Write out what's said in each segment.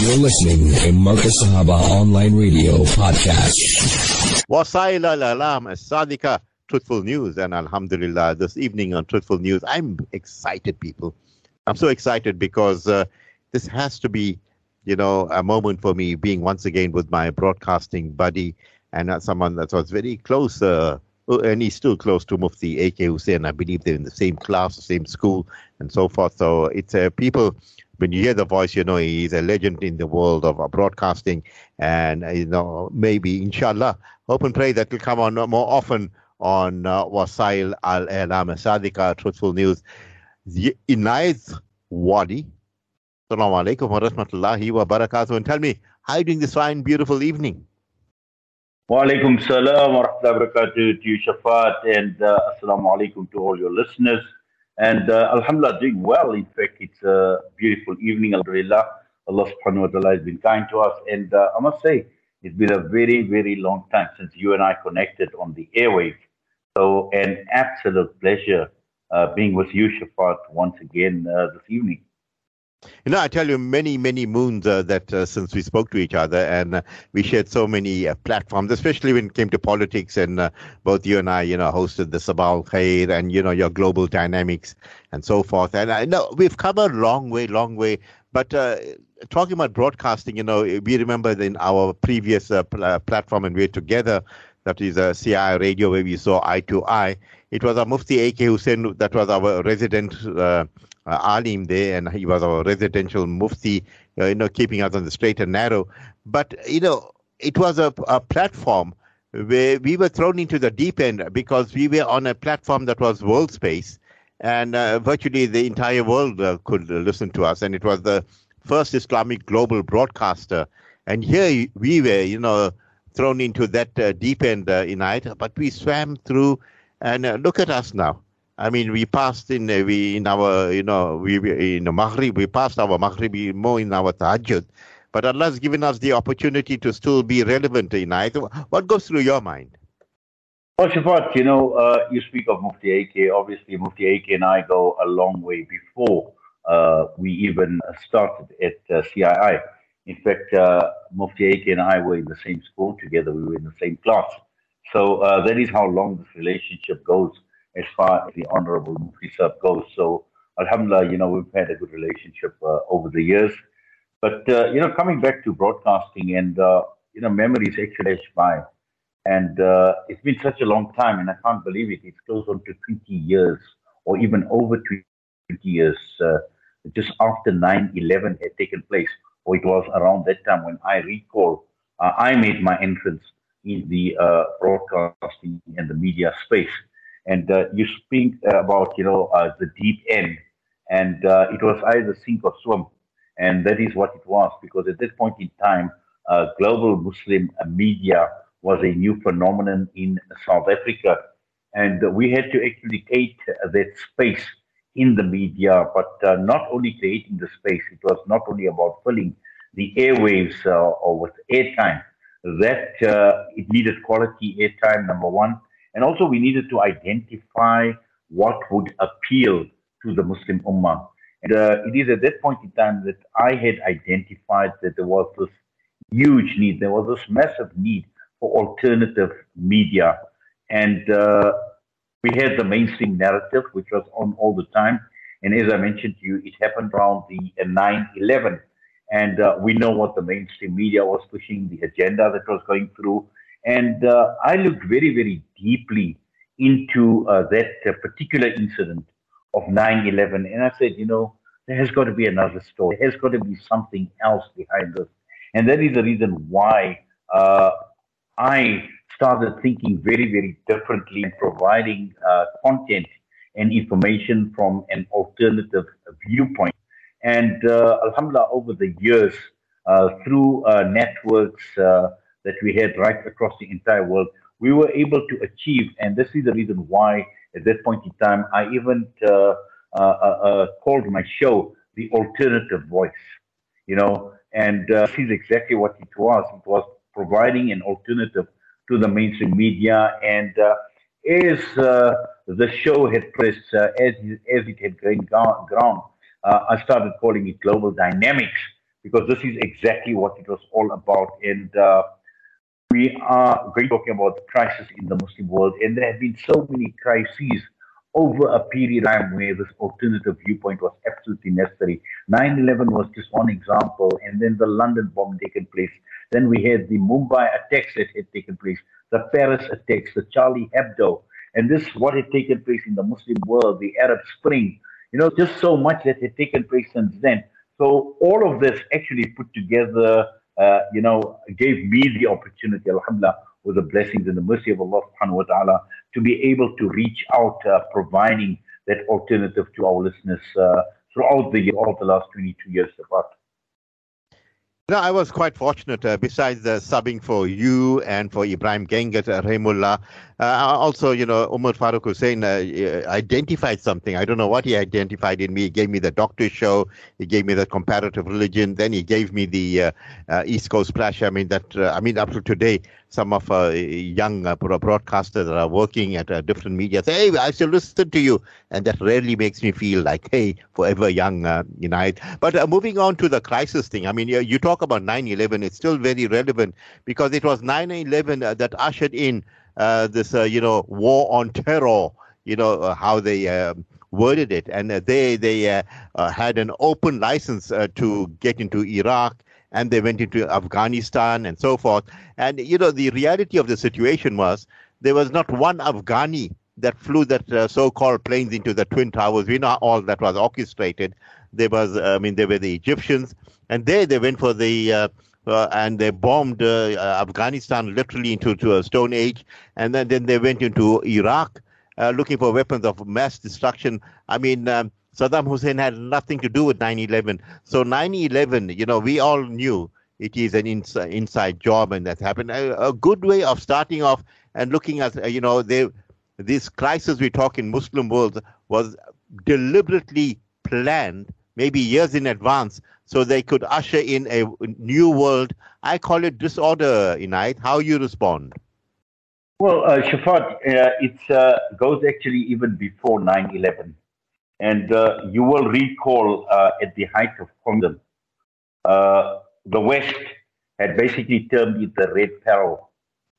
You're listening to Marcus Sahaba Online Radio Podcast. Wasail al-Alam Sadika, Truthful News. And Alhamdulillah, this evening on Truthful News, I'm excited, people. I'm so excited because uh, this has to be, you know, a moment for me being once again with my broadcasting buddy and uh, someone that was very close, uh, and he's still close to Mufti A.K. Hoosen. I believe they're in the same class, the same school, and so forth. So it's uh, people when you hear the voice, you know he's a legend in the world of broadcasting, and you know maybe inshallah, hope and pray that will come on more often on uh, Wasail Al Elam Sadika Truthful News. Inayet Wadee. Assalamu alaikum wa. And tell me, how are you doing this fine, beautiful evening? Wa alaikum salam wa rahmatullahi to you, Shafaat, and uh, assalamu alaikum to all your listeners. And uh, Alhamdulillah, doing well. In fact, it's a beautiful evening. Alhamdulillah. Allah subhanahu wa ta'ala has been kind to us. And uh, I must say, it's been a very, very long time since you and I connected on the airwaves. So, an absolute pleasure uh, being with you, Shafaat, once again uh, this evening. You know, I tell you, many, many moons uh, that uh, since we spoke to each other, and uh, we shared so many uh, platforms, especially when it came to politics. And uh, both you and I, you know, hosted the Sabah Khair and you know your global dynamics and so forth. And I know we've covered long way, long way. But uh, talking about broadcasting, you know, we remember in our previous pl- platform, and we were together. That is a CI radio where we saw eye to eye. It was a Mufti A.K. Hoosen that was our resident uh, alim there, and he was our residential mufti, uh, you know, keeping us on the straight and narrow. But you know, it was a, a platform where we were thrown into the deep end because we were on a platform that was WorldSpace, and uh, virtually the entire world uh, could listen to us, and it was the first Islamic global broadcaster. And here we were, you know, thrown into that uh, deep end uh, in it, but we swam through, and look at us now I mean, we passed in uh, we in our you know we in Maghrib we passed our Maghrib more in our Tahajjud, but Allah has given us the opportunity to still be relevant in it. What goes through your mind? Well, Shafaat, you know, uh, you speak of Mufti AK. Obviously, Mufti AK and I go a long way before uh, we even started at uh, CII. In fact, uh, Mufti AK and I were in the same school together. We were in the same class. So uh, that is how long this relationship goes as far as the Honorable Mufti Sahib goes. So, Alhamdulillah, you know, we've had a good relationship uh, over the years. But, uh, you know, coming back to broadcasting and, uh, you know, memories actually flash by. And uh, it's been such a long time, and I can't believe it. It's close on to 20 years or even over 20 years, uh, just after 9 11 had taken place, or it was around that time when I recall I made my entrance in the broadcasting and the media space. And uh, you speak about you know uh, the deep end, and uh, it was either sink or swim, and that is what it was because at that point in time, uh, global Muslim media was a new phenomenon in South Africa, and we had to actually create that space in the media, but uh, not only creating the space, it was not only about filling the airwaves uh, or with airtime. That it needed quality airtime, number one and also, we needed to identify what would appeal to the Muslim Ummah. And uh, it is at that point in time that I had identified that there was this huge need, there was this massive need for alternative media. And uh, we had the mainstream narrative, which was on all the time. And as I mentioned to you, it happened around the uh, 9 11. And uh, we know what the mainstream media was pushing, the agenda that was going through. And uh, I looked very, very deeply into uh, that particular incident of 9 11. And I said, you know, there has got to be another story. There has got to be something else behind this. And that is the reason why uh, I started thinking very, very differently and providing uh, content and information from an alternative viewpoint. And uh, Alhamdulillah, over the years, through networks, that we had right across the entire world, we were able to achieve, and this is the reason why at that point in time, I even uh, uh, uh, uh called my show the alternative voice, you know, and uh, this is exactly what it was. It was providing an alternative to the mainstream media, and uh, as the show had pressed, as, as it had gained ground, I started calling it global dynamics because this is exactly what it was all about. And uh, we are going talking about the crisis in the Muslim world, and there have been so many crises over a period of time where this alternative viewpoint was absolutely necessary. 9-11 was just one example, and then the London bomb taken place. Then we had the Mumbai attacks that had taken place, the Paris attacks, the Charlie Hebdo, and this what had taken place in the Muslim world, the Arab Spring. You know, just so much that had taken place since then. So all of this actually put together, uh, you know, gave me the opportunity, alhamdulillah, with the blessings and the mercy of Allah subhanahu wa ta'ala, to be able to reach out, uh, providing that alternative to our listeners uh, throughout the year, all the last 22 years of art. No, I was quite fortunate. Uh, besides the subbing for you and for Ibrahim Gengat, uh, uh, also, you know, Umar Farooq Hussein uh, identified something. I don't know what he identified in me. He gave me the Doctor Show. He gave me the comparative religion. Then he gave me the uh, uh, East Coast Splash. I mean, that. Uh, I mean, up to today, some of uh, young uh, broadcasters that are working at uh, different media say, "Hey, I still listen to you," and that really makes me feel like, "Hey, forever young, uh, United." But uh, moving on to the crisis thing, I mean, you, you talk about 9/11; it's still very relevant because it was 9/11 uh, that ushered in Uh, this, uh, you know, war on terror. You know uh, how they. Um, worded it, and they they had an open license to get into Iraq, and they went into Afghanistan and so forth. And you know, the reality of the situation was there was not one Afghani that flew that uh, so-called planes into the twin towers. We know all that was orchestrated. There was, I mean, there were the Egyptians, and there they went for the. Uh, uh, and they bombed uh, Afghanistan literally into to a stone age, and then, then they went into Iraq uh, looking for weapons of mass destruction. I mean, um, Saddam Hussein had nothing to do with 9/11. So 9/11, you know, we all knew it is an inside, inside job, and that happened. A, a, good way of starting off and looking at, uh, you know, they, this crisis we talk in Muslim world was deliberately planned, maybe years in advance, so they could usher in a new world. I call it disorder, Inayet. How you respond? Well, uh, Shafaat, uh, it uh, goes actually even before 9 11. And uh, you will recall uh, at the height of uh, the West had basically termed it the Red Peril.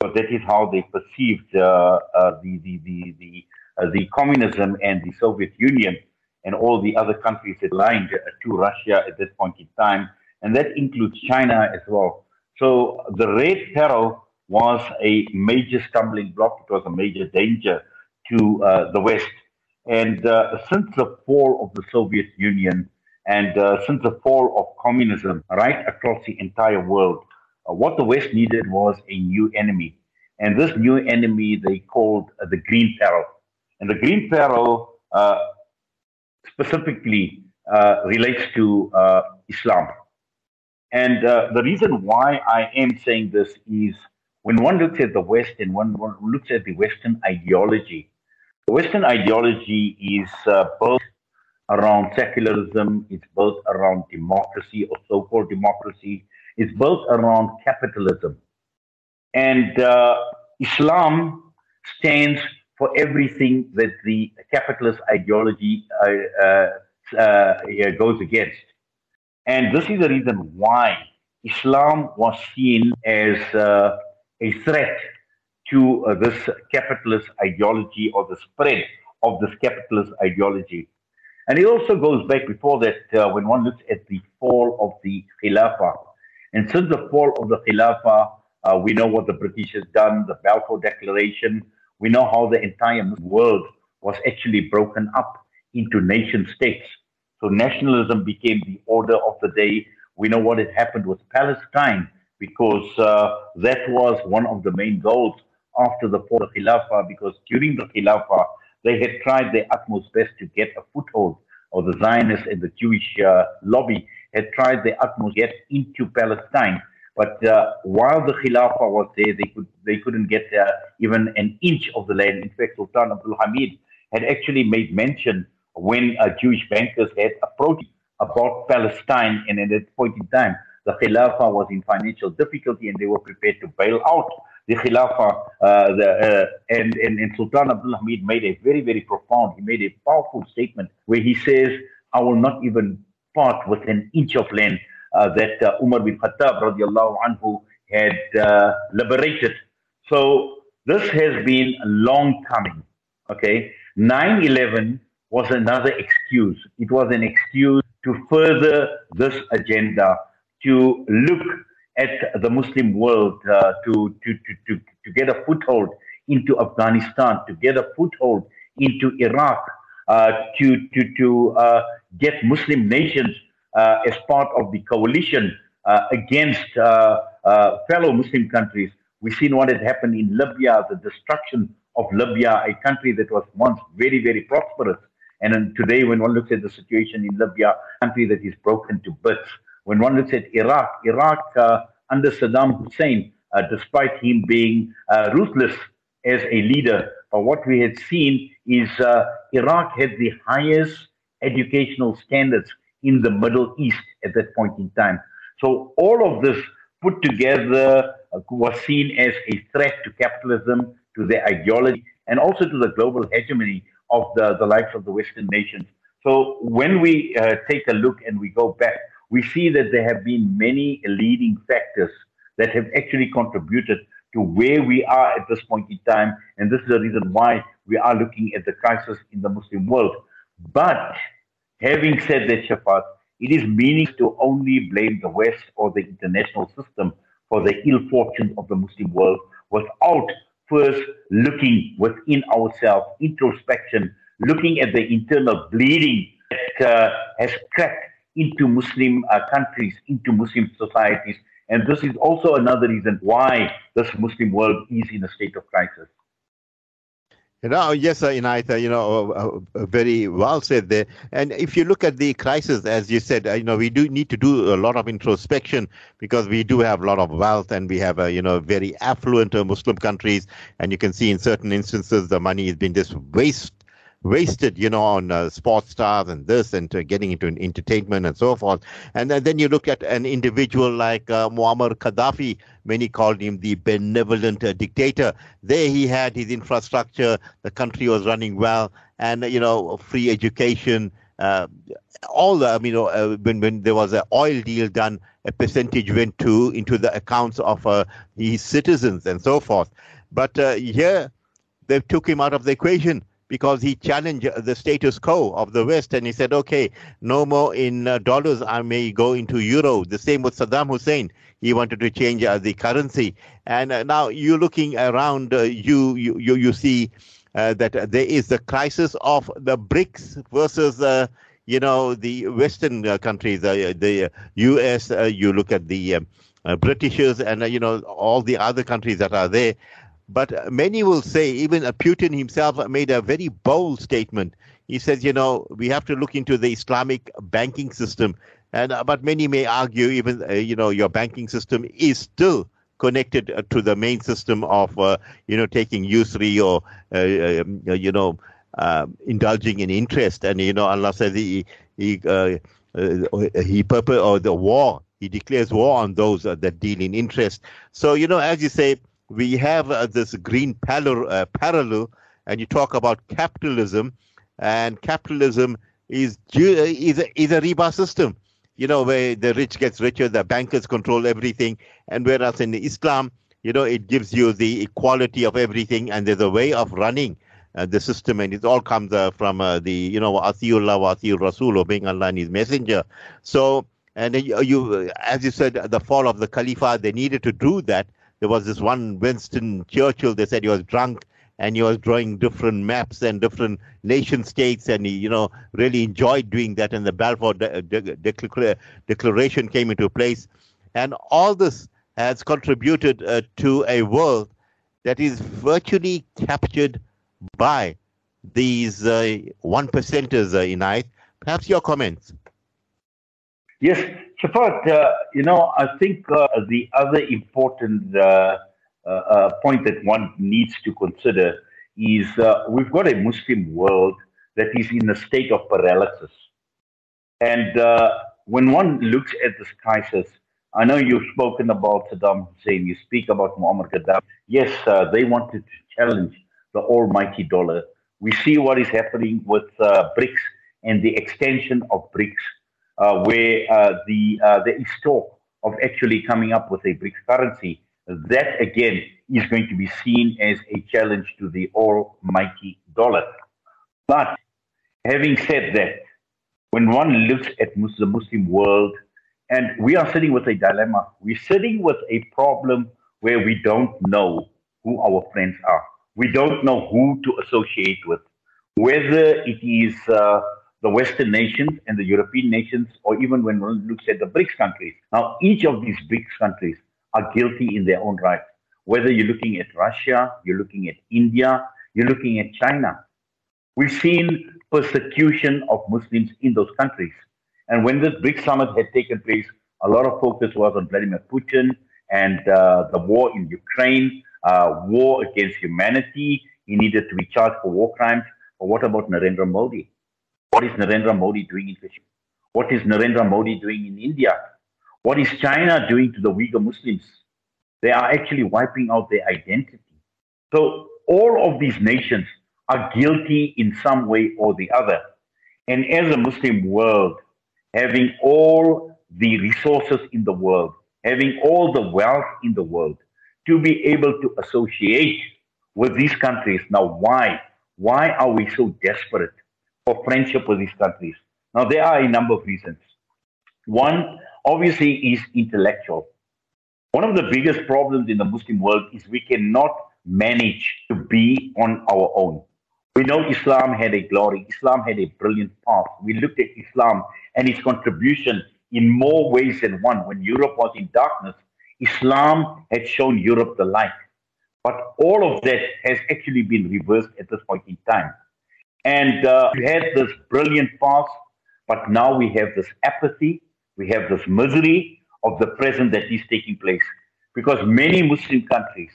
So that is how they perceived uh, uh, the the the the, uh, the communism and the Soviet Union and all the other countries aligned to Russia at that point in time, and that includes China as well. So the Red Peril was a major stumbling block. It was a major danger to the West. And uh, since the fall of the Soviet Union and uh, since the fall of communism right across the entire world, uh, what the West needed was a new enemy. And this new enemy they called uh, the Green Peril. And the Green Peril uh, specifically uh, relates to Islam. And the reason why I am saying this is when one looks at the West and one, one looks at the Western ideology, the Western ideology is uh, both around secularism, it's both around democracy or so called democracy, it's both around capitalism. And uh, Islam stands for everything that the capitalist ideology uh, uh, uh goes against. And this is the reason why Islam was seen as uh, a threat to uh, this capitalist ideology or the spread of this capitalist ideology. And it also goes back before that uh, when one looks at the fall of the Khilafah. And since the fall of the Khilafah, we know what the British has done, the Balfour Declaration. We know how the entire world was actually broken up into nation states. So nationalism became the order of the day. We know what had happened with Palestine because uh, that was one of the main goals after the fall of Khilafah because during the Khilafah, they had tried their utmost best to get a foothold, or the Zionists and the Jewish uh, lobby had tried their utmost to get into Palestine. But uh, while the Khilafah was there, they could they couldn't get uh, even an inch of the land. In fact, Sultan Abdul Hamid had actually made mention when uh, Jewish bankers had approached about Palestine, and at that point in time, the Khilafah was in financial difficulty, and they were prepared to bail out the Khilafah, uh, the, uh, and, and, and Sultan Abdul Hamid made a very, very profound, he made a powerful statement where he says, I will not even part with an inch of land that uh, Umar bin Khattab radiallahu anhu had uh, liberated. So this has been long coming. Okay, 9/11 was another excuse. It was an excuse to further this agenda, to look at the Muslim world, uh, to, to, to, to, to get a foothold into Afghanistan, to get a foothold into Iraq, uh, to, to, to uh, get Muslim nations uh, as part of the coalition uh, against uh, fellow Muslim countries. We've seen what had happened in Libya, the destruction of Libya, a country that was once very, very prosperous. And today, when one looks at the situation in Libya, a country that is broken to bits. When one looks at Iraq, Iraq uh, under Saddam Hussein, uh, despite him being uh, ruthless as a leader, but what we had seen is uh, Iraq had the highest educational standards in the Middle East at that point in time. So all of this put together uh, was seen as a threat to capitalism, to their ideology, and also to the global hegemony of the, the likes of the Western nations. So when we uh, take a look and we go back, we see that there have been many leading factors that have actually contributed to where we are at this point in time. And this is the reason why we are looking at the crisis in the Muslim world. But having said that, Shafaat, it is meaningless to only blame the West or the international system for the ill fortune of the Muslim world without first looking within ourselves, introspection, looking at the internal bleeding that uh, has cracked into Muslim uh, countries, into Muslim societies. And this is also another reason why this Muslim world is in a state of crisis. You know, yes, uh, Inayet, you know, uh, uh, very well said there. And if you look at the crisis, as you said, uh, you know, we do need to do a lot of introspection because we do have a lot of wealth and we have, uh, you know, very affluent uh, Muslim countries. And you can see in certain instances the money has been just waste wasted, you know, on uh, sports stars and this and uh, getting into entertainment and so forth. And uh, then you look at an individual like uh, Muammar Gaddafi, many called him the benevolent uh, dictator. There he had his infrastructure, the country was running well, and, you know, free education. Uh, all the, I mean, uh, when when there was an oil deal done, a percentage went to into the accounts of his citizens and so forth. But here, they took him out of the equation because he challenged the status quo of the West and he said, okay, no more in uh, dollars, I may go into euro. The same with Saddam Hussein. He wanted to change uh, the currency. And uh, now you're looking around, uh, you, you, you, you see uh, that there is the crisis of the BRICS versus uh, you know the Western countries, the U.S. you look at the Britishers and you know all the other countries that are there. But many will say, even Putin himself made a very bold statement. He says, you know, we have to look into the Islamic banking system. And uh, but many may argue, even uh, you know, your banking system is still connected uh, to the main system of uh, you know taking usury or uh, um, you know indulging in interest. And you know, Allah says he he he purpose or the war. He declares war on those that deal in interest. So you know, as you say we have uh, this green uh, Peril, and you talk about capitalism, and capitalism is is a, is a riba system. You know, where the rich gets richer, the bankers control everything, and whereas in Islam, you know, it gives you the equality of everything, and there's a way of running uh, the system, and it all comes uh, from uh, the you know Asiullah wa Asiul Rasul, obeying Allah and His Messenger. So, and you, you, as you said, the fall of the Khalifa, they needed to do that there was this one Winston Churchill. They said he was drunk and he was drawing different maps and different nation states, and he, you know, really enjoyed doing that. And the Balfour de- de- de- Declaration came into place, and all this has contributed uh, to a world that is virtually captured by these uh, one percenters, uh. Perhaps your comments. Yes, Shafaat, uh, you know, I think uh, the other important uh, uh, uh point that one needs to consider is uh, we've got a Muslim world that is in a state of paralysis. And when one looks at this crisis, I know you've spoken about Saddam Hussein, you speak about Muammar Gaddafi. Yes, they wanted to challenge the almighty dollar. We see what is happening with BRICS and the extension of BRICS where uh, the uh, there is talk of actually coming up with a BRICS currency, that again is going to be seen as a challenge to the almighty dollar. But having said that, when one looks at the Muslim world, and we are sitting with a dilemma, we're sitting with a problem where we don't know who our friends are. We don't know who to associate with, whether it is uh, the Western nations and the European nations, or even when one looks at the BRICS countries. Now, each of these BRICS countries are guilty in their own right. Whether you're looking at Russia, you're looking at India, you're looking at China. We've seen persecution of Muslims in those countries. And when this BRICS summit had taken place, a lot of focus was on Vladimir Putin and uh, the war in Ukraine, uh, war against humanity. He needed to be charged for war crimes. But what about Narendra Modi? What is Narendra Modi doing in Kashmir? What is Narendra Modi doing in India? What is China doing to the Uyghur Muslims? They are actually wiping out their identity. So all of these nations are guilty in some way or the other. And as a Muslim world, having all the resources in the world, having all the wealth in the world, to be able to associate with these countries. Now, why? Why are we so desperate for friendship with these countries? Now, there are a number of reasons. One, obviously, is intellectual. One of the biggest problems in the Muslim world is we cannot manage to be on our own. We know Islam had a glory, Islam had a brilliant path. We looked at Islam and its contribution in more ways than one. When Europe was in darkness, Islam had shown Europe the light. But all of that has actually been reversed at this point in time. And uh, we had this brilliant past, but now we have this apathy, we have this misery of the present that is taking place. Because many Muslim countries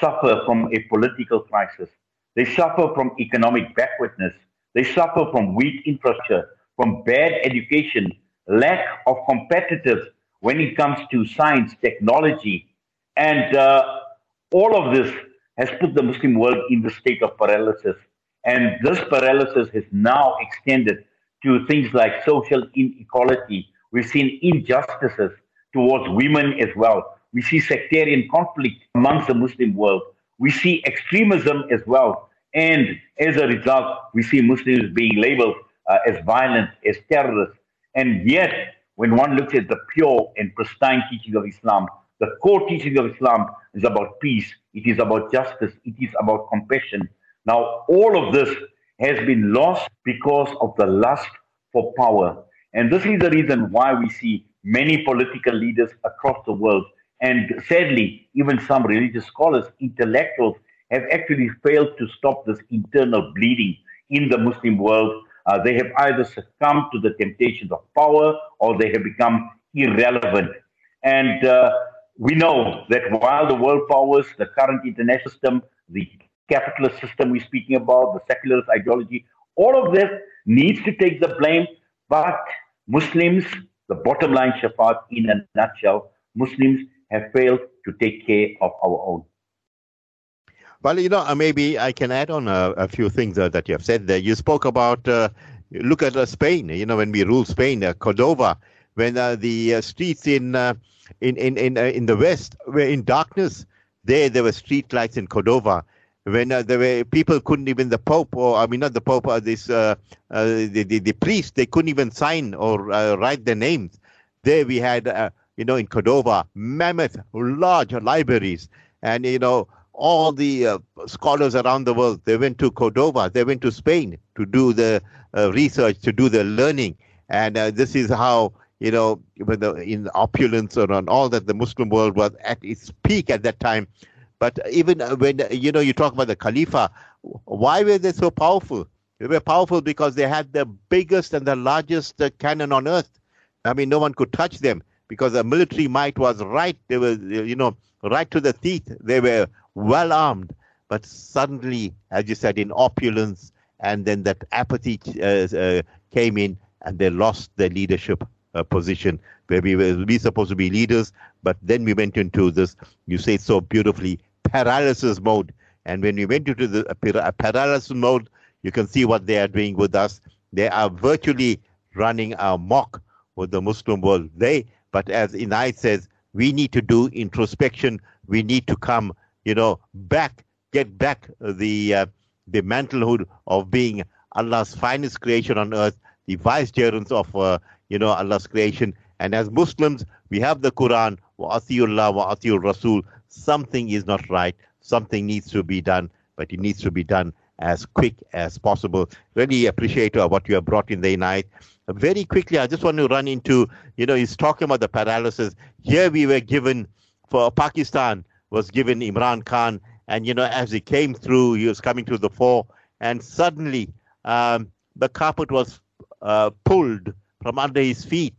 suffer from a political crisis, they suffer from economic backwardness, they suffer from weak infrastructure, from bad education, lack of competitiveness when it comes to science, technology, and uh, all of this has put the Muslim world in the state of paralysis. And this paralysis has now extended to things like social inequality. We've seen injustices towards women as well. We see sectarian conflict amongst the Muslim world. We see extremism as well. And as a result, we see Muslims being labeled uh, as violent, as terrorists. And yet, when one looks at the pure and pristine teaching of Islam, the core teaching of Islam is about peace, it is about justice, it is about compassion. Now, all of this has been lost because of the lust for power. And this is the reason why we see many political leaders across the world, and sadly, even some religious scholars, intellectuals, have actually failed to stop this internal bleeding in the Muslim world uh, they have either succumbed to the temptations of power or they have become irrelevant. And uh, we know that while the world powers, the current international system, the capitalist system we're speaking about, the secularist ideology, all of this needs to take the blame. But Muslims, the bottom line, Shafaat, in a nutshell, Muslims have failed to take care of our own. Well, you know, uh, maybe I can add on a, a few things uh, that you have said there. You spoke about, uh, look at uh, Spain, you know, when we ruled Spain, uh, Cordova, when uh, the streets in, in, in, in, in the West were in darkness. There, there were street lights in Cordova. When there were people couldn't even the Pope, or I mean not the Pope, or this the, the the priest, they couldn't even sign or write their names. There we had, you know, in Cordova, mammoth, large libraries, and you know all the uh, scholars around the world, they went to Cordova, they went to Spain to do the uh, research, to do the learning. And uh, this is how, you know, in opulence or on all that the Muslim world was at its peak at that time. But even uh, when, you know, you talk about the Khalifa, why were they so powerful? They were powerful because they had the biggest and the largest uh, cannon on earth. I mean, no one could touch them because the military might was right. They were, you know, right to the teeth. They were well armed, but suddenly, as you said, in opulence, and then that apathy uh, uh, came in, and they lost their leadership uh, position where we were we supposed to be leaders, but then we went into this. You say so beautifully, paralysis mode. And when we went into the uh, paralysis mode, you can see what they are doing with us. They are virtually running a mock with the Muslim world. They, but as Inayet says, we need to do introspection. We need to come, you know, back, get back the uh, the mantlehood of being Allah's finest creation on earth, the vicegerents of, uh, you know, Allah's creation. And as Muslims, we have the Quran, wa atiyullah wa Rasul. Something is not right. Something needs to be done, but it needs to be done as quick as possible. Really appreciate uh, what you have brought in the night. Very quickly, I just want to run into, you know, he's talking about the paralysis. Here we were given, for Pakistan, was given Imran Khan, and, you know, as he came through, he was coming to the fore, and suddenly um, the carpet was uh, pulled from under his feet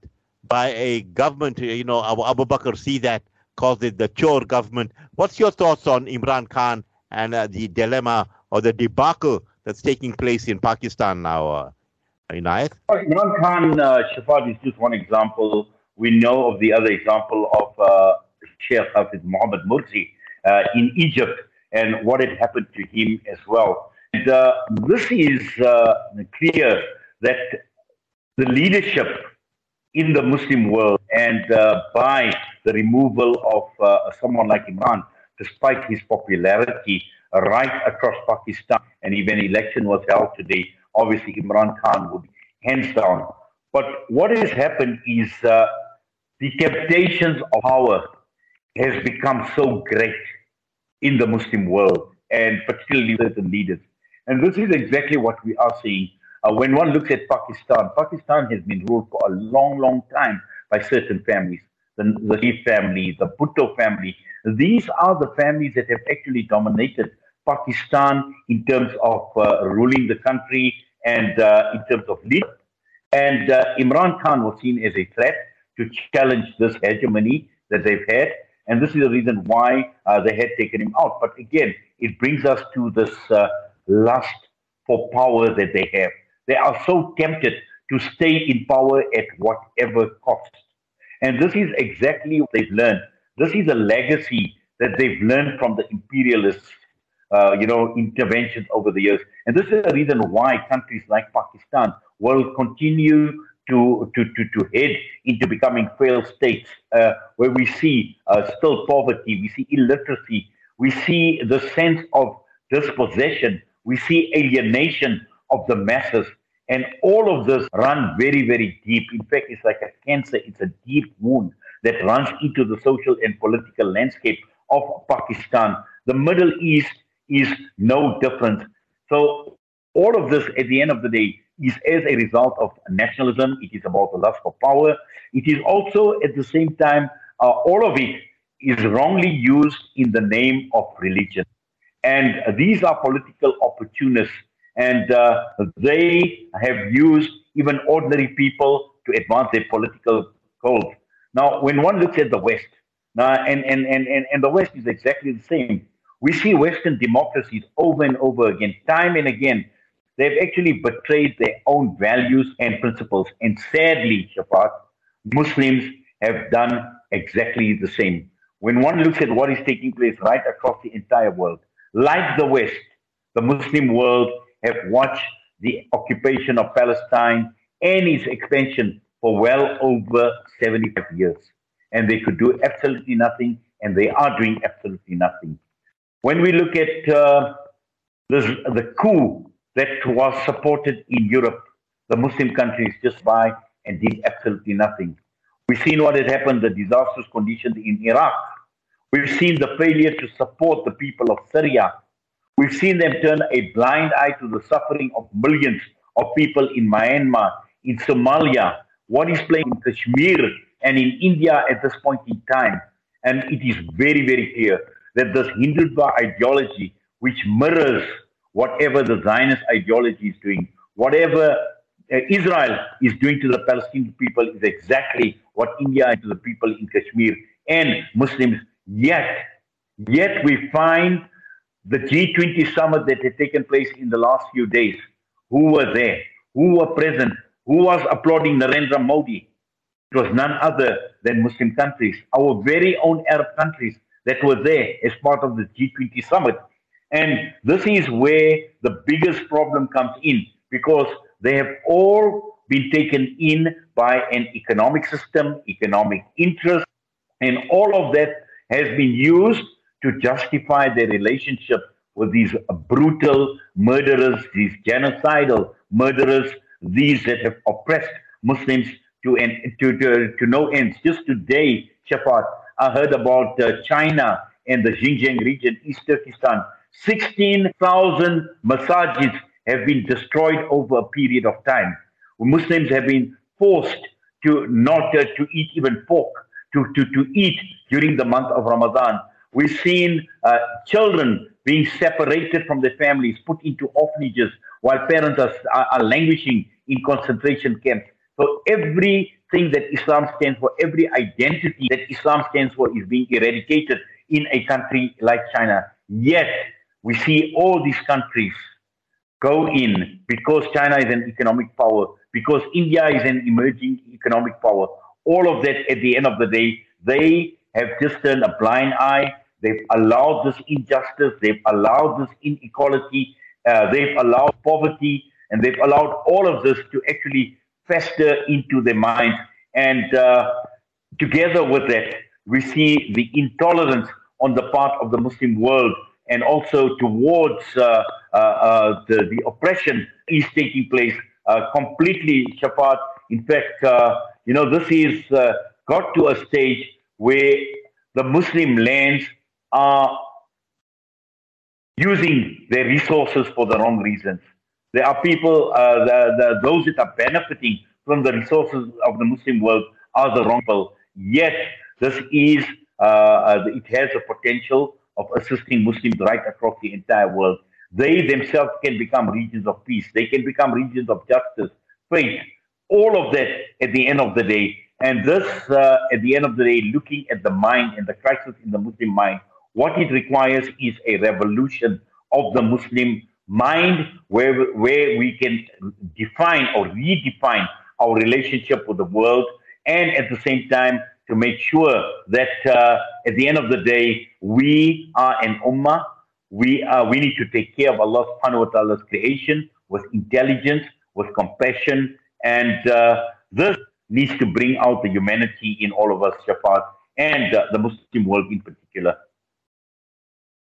by a government, you know, Abu, Abu Bakr see that, called it the chore government. What's your thoughts on Imran Khan and uh, the dilemma or the debacle that's taking place in Pakistan now, uh, Inayet? Imran Khan, uh, Shafaat, is just one example. We know of the other example of uh, Sheikh Hafiz Mohammed Mursi uh, in Egypt and what had happened to him as well. And uh, this is uh, clear that the leadership in the Muslim world and uh, by the removal of uh, someone like Imran, despite his popularity right across Pakistan, and even election was held today, obviously Imran Khan would hands down. But what has happened is uh, the temptations of power has become so great in the Muslim world, and particularly certain leaders. And this is exactly what we are seeing. Uh, when one looks at Pakistan, Pakistan has been ruled for a long, long time by certain families. The, the family, the Bhutto family. These are the families that have actually dominated Pakistan in terms of uh, ruling the country and uh, in terms of leadership. And uh, Imran Khan was seen as a threat to challenge this hegemony that they've had. And this is the reason why uh, they had taken him out. But again, it brings us to this uh, lust for power that they have. They are so tempted to stay in power at whatever cost. And this is exactly what they've learned. This is a legacy that they've learned from the imperialists, uh, you know, interventions over the years. And this is the reason why countries like Pakistan will continue to, to, to, to head into becoming failed states, uh, where we see uh, still poverty, we see illiteracy, we see the sense of dispossession, we see alienation of the masses. And all of this run very, very deep. In fact, it's like a cancer. It's a deep wound that runs into the social and political landscape of Pakistan. The Middle East is no different. So all of this, at the end of the day, is as a result of nationalism. It is about the lust for power. It is also, at the same time, uh, all of it is wrongly used in the name of religion. And these are political opportunists, and uh, they have used even ordinary people to advance their political goals. Now, when one looks at the West, now, and, and, and, and, and the West is exactly the same. We see Western democracies over and over again, time and again. They've actually betrayed their own values and principles. And sadly, Shafaat, Muslims have done exactly the same. When one looks at what is taking place right across the entire world, like the West, the Muslim world have watched the occupation of Palestine and its expansion for well over 75 years. And they could do absolutely nothing, and they are doing absolutely nothing. When we look at uh, this, the coup that was supported in Europe, the Muslim countries just by and did absolutely nothing. We've seen what had happened, the disastrous conditions in Iraq, We've seen the failure to support the people of Syria. We've seen them turn a blind eye to the suffering of millions of people in Myanmar, in Somalia, what is playing in Kashmir and in India at this point in time. And it is very, very clear that this Hindutva ideology, which mirrors whatever the Zionist ideology is doing, whatever uh, Israel is doing to the Palestinian people, is exactly what India and to the people in Kashmir and Muslims Yet, yet we find the G20 summit that had taken place in the last few days. Who were there? Who were present? Who was applauding Narendra Modi? It was none other than Muslim countries, our very own Arab countries that were there as part of the G20 summit. And this is where the biggest problem comes in because they have all been taken in by an economic system, economic interest, and all of that has been used to justify their relationship with these brutal murderers, these genocidal murderers, these that have oppressed Muslims to, to, to, to no ends. Just today, Shafaat, I heard about uh, China and the Xinjiang region, East Turkestan. 16,000 masajids have been destroyed over a period of time. Muslims have been forced to not uh, to eat even pork, to, to, to eat during the month of Ramadan. We've seen uh, children being separated from their families, put into orphanages, while parents are, are, are languishing in concentration camps. So everything that Islam stands for, every identity that Islam stands for is being eradicated in a country like China. Yet we see all these countries go in because China is an economic power, because India is an emerging economic power. All of that at the end of the day, they have just turned a blind eye. They've allowed this injustice. They've allowed this inequality. Uh, they've allowed poverty. And they've allowed all of this to actually fester into their minds. And uh, together with that, we see the intolerance on the part of the Muslim world and also towards uh, uh, uh the, the oppression is taking place uh, completely, Shafaat. In fact, uh, you know, this is got to a stage where the Muslim lands are using their resources for the wrong reasons. There are people, uh, the, the, those that are benefiting from the resources of the Muslim world are the wrong people. Yet, this is, uh, uh, it has the potential of assisting Muslims right across the entire world. They themselves can become regions of peace. They can become regions of justice, faith, all of that at the end of the day. And this, uh, at the end of the day, looking at the mind and the crisis in the Muslim mind, what it requires is a revolution of the Muslim mind where, where we can define or redefine our relationship with the world and at the same time to make sure that uh, at the end of the day we are an ummah. We uh, we need to take care of Allah subhanahu wa ta'ala's creation with intelligence with compassion. And uh, this needs to bring out the humanity in all of us Shafaat and uh, the Muslim world in particular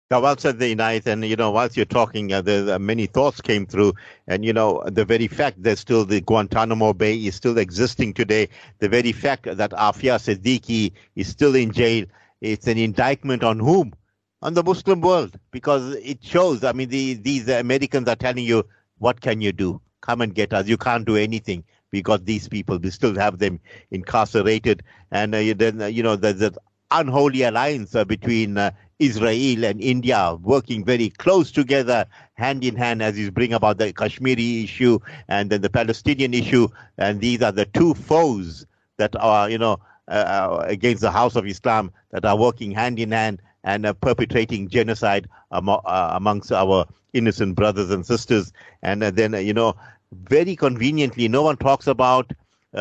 now, well said, Inayet, and you know, whilst you're talking, uh, the, the, many thoughts came through, and you know, the very fact that still the Guantanamo Bay is still existing today, the very fact that Aafia Siddiqui is still in jail, it's an indictment on whom? On the Muslim world, because it shows. I mean, the, these Americans are telling you, what can you do? Come and get us. You can't do anything. We got these people. We still have them incarcerated, and uh, then uh, you know, there's an unholy alliance uh, between uh, Israel and India working very close together, hand in hand, as you bring about the Kashmiri issue and then the Palestinian issue. And these are the two foes that are, you know, uh, against the House of Islam that are working hand in hand and uh, perpetrating genocide uh, amongst our innocent brothers and sisters. And uh, then, you know, very conveniently, no one talks about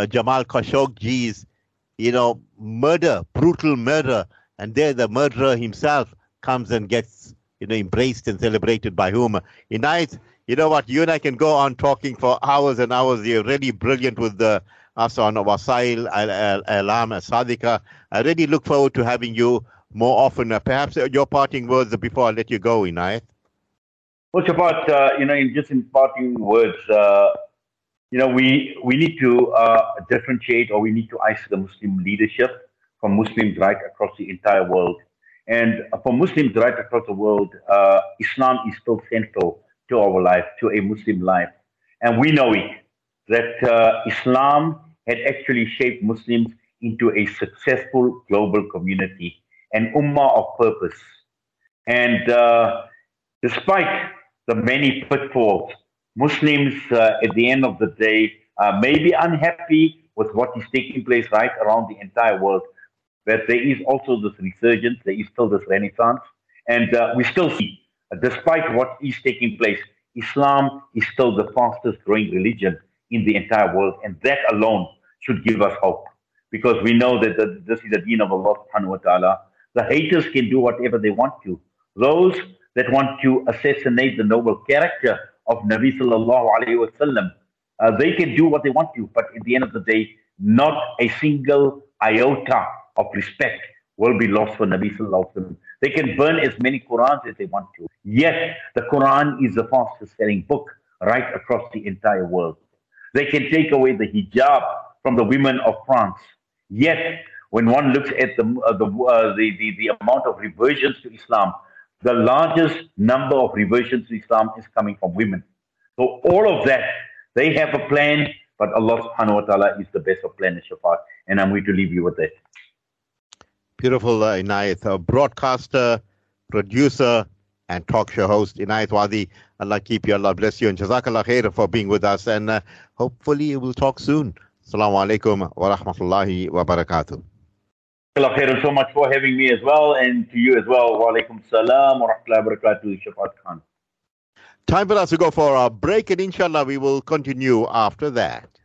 Jamal Khashoggi's, you know, murder, brutal murder. And there the murderer himself comes and gets you know embraced and celebrated by whom? Inayet you know what? You and I can go on talking for hours and hours. You're really brilliant with the us on Wasail Alam Sadika I really look forward to having you more often. Uh, perhaps your parting words before I let you go Inayet well Shafaat, uh, you know in just in parting words uh, you know we we need to uh, differentiate or we need to isolate the Muslim leadership from Muslims right across the entire world. And for Muslims right across the world, uh, Islam is still central to our life, to a Muslim life. And we know it, that uh, Islam had actually shaped Muslims into a successful global community, an ummah of purpose. And uh, despite the many pitfalls, Muslims uh, at the end of the day uh, may be unhappy with what is taking place right around the entire world But there is also this resurgence, there is still this renaissance, and uh, we still see, despite what is taking place, Islam is still the fastest growing religion in the entire world, and that alone should give us hope, because we know that the, this is the deen of Allah subhanahu wa ta'ala. The haters can do whatever they want to. Those that want to assassinate the noble character of Nabi sallallahu alayhi wa sallam, uh, they can do what they want to, but at the end of the day, not a single iota of respect will be lost for Nabi Sallallahu Alaihi Wasallam. They can burn as many Qurans as they want to. Yet, the Quran is the fastest selling book right across the entire world. They can take away the hijab from the women of France. Yet, when one looks at the, uh, the, uh, the, the, the amount of reversions to Islam, the largest number of reversions to Islam is coming from women. So all of that, they have a plan, but Allah subhanahu wa ta'ala is the best of planners, Shafaat. And I'm going to leave you with that. Beautiful, uh, Inayet, broadcaster, producer, and talk show host, Inayet Wadee. Allah keep you, Allah bless you, and Jazakallah khair for being with us. And uh, hopefully, we'll talk soon. Assalamu alaikum wa rahmatullahi wa barakatuh. Khairan so much for having me as well, and to you as well. Wa alaikum salam wa rahmatullahi wa barakatuh, Shafaat Khan. Time for us to go for a break, and inshallah, we will continue after that.